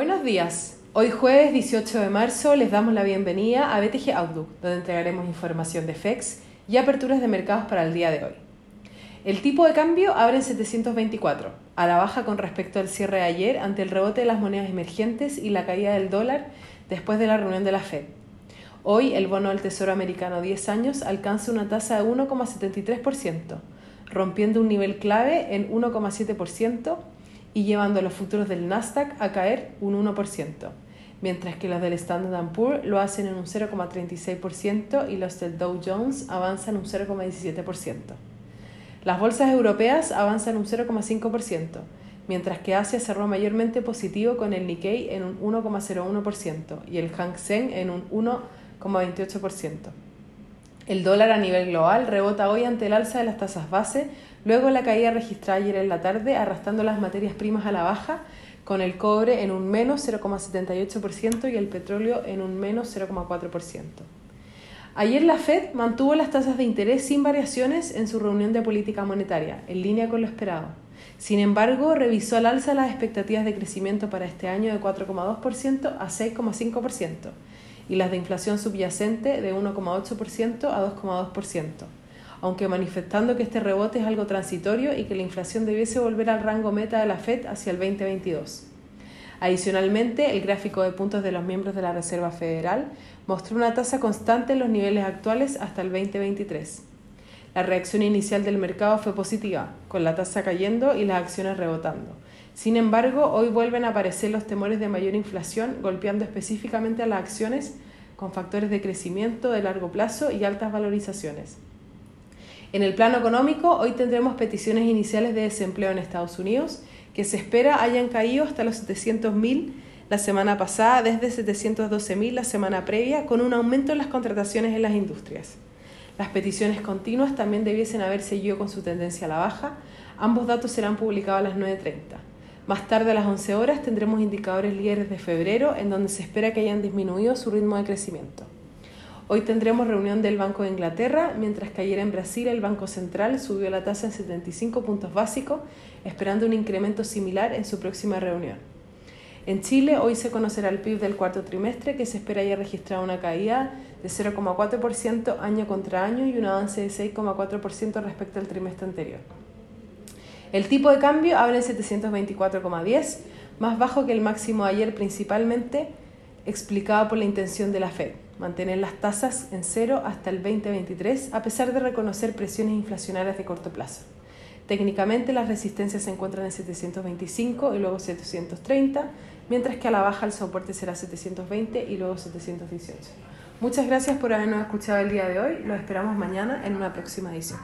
Buenos días. Hoy jueves 18 de marzo les damos la bienvenida a BTG Outlook, donde entregaremos información de FEX y aperturas de mercados para el día de hoy. El tipo de cambio abre en 724, a la baja con respecto al cierre de ayer ante el rebote de las monedas emergentes y la caída del dólar después de la reunión de la Fed. Hoy el bono del Tesoro americano 10 años alcanza una tasa de 1,73%, rompiendo un nivel clave en 1,7% y llevando los futuros del Nasdaq a caer un 1%, mientras que los del Standard Poor's lo hacen en un 0,36% y los del Dow Jones avanzan un 0,17%. Las bolsas europeas avanzan un 0,5%, mientras que Asia cerró mayormente positivo con el Nikkei en un 1,01% y el Hang Seng en un 1,28%. El dólar a nivel global rebota hoy ante el alza de las tasas base, luego la caída registrada ayer en la tarde arrastrando las materias primas a la baja, con el cobre en un menos 0,78% y el petróleo en un menos 0,4%. Ayer la Fed mantuvo las tasas de interés sin variaciones en su reunión de política monetaria, en línea con lo esperado. Sin embargo, revisó al alza las expectativas de crecimiento para este año de 4,2% a 6,5% y las de inflación subyacente de 1,8% a 2,2%, aunque manifestando que este rebote es algo transitorio y que la inflación debiese volver al rango meta de la Fed hacia el 2022. Adicionalmente, el gráfico de puntos de los miembros de la Reserva Federal mostró una tasa constante en los niveles actuales hasta el 2023. La reacción inicial del mercado fue positiva, con la tasa cayendo y las acciones rebotando. Sin embargo, hoy vuelven a aparecer los temores de mayor inflación, golpeando específicamente a las acciones con factores de crecimiento de largo plazo y altas valorizaciones. En el plano económico, hoy tendremos peticiones iniciales de desempleo en Estados Unidos que se espera hayan caído hasta los 700.000 la semana pasada, desde 712.000 la semana previa, con un aumento en las contrataciones en las industrias. Las peticiones continuas también debiesen haber seguido con su tendencia a la baja. Ambos datos serán publicados a las 9.30. Más tarde, a las 11 horas, tendremos indicadores líderes de febrero, en donde se espera que hayan disminuido su ritmo de crecimiento. Hoy tendremos reunión del Banco de Inglaterra, mientras que ayer en Brasil el Banco Central subió la tasa en 75 puntos básicos, esperando un incremento similar en su próxima reunión. En Chile hoy se conocerá el PIB del cuarto trimestre, que se espera haya registrado una caída de 0,4% año contra año y un avance de 6,4% respecto al trimestre anterior. El tipo de cambio abre en 724,10, más bajo que el máximo ayer principalmente explicado por la intención de la Fed mantener las tasas en cero hasta el 2023, a pesar de reconocer presiones inflacionarias de corto plazo. Técnicamente las resistencias se encuentran en 725 y luego 730, mientras que a la baja el soporte será 720 y luego 718. Muchas gracias por habernos escuchado el día de hoy. Los esperamos mañana en una próxima edición.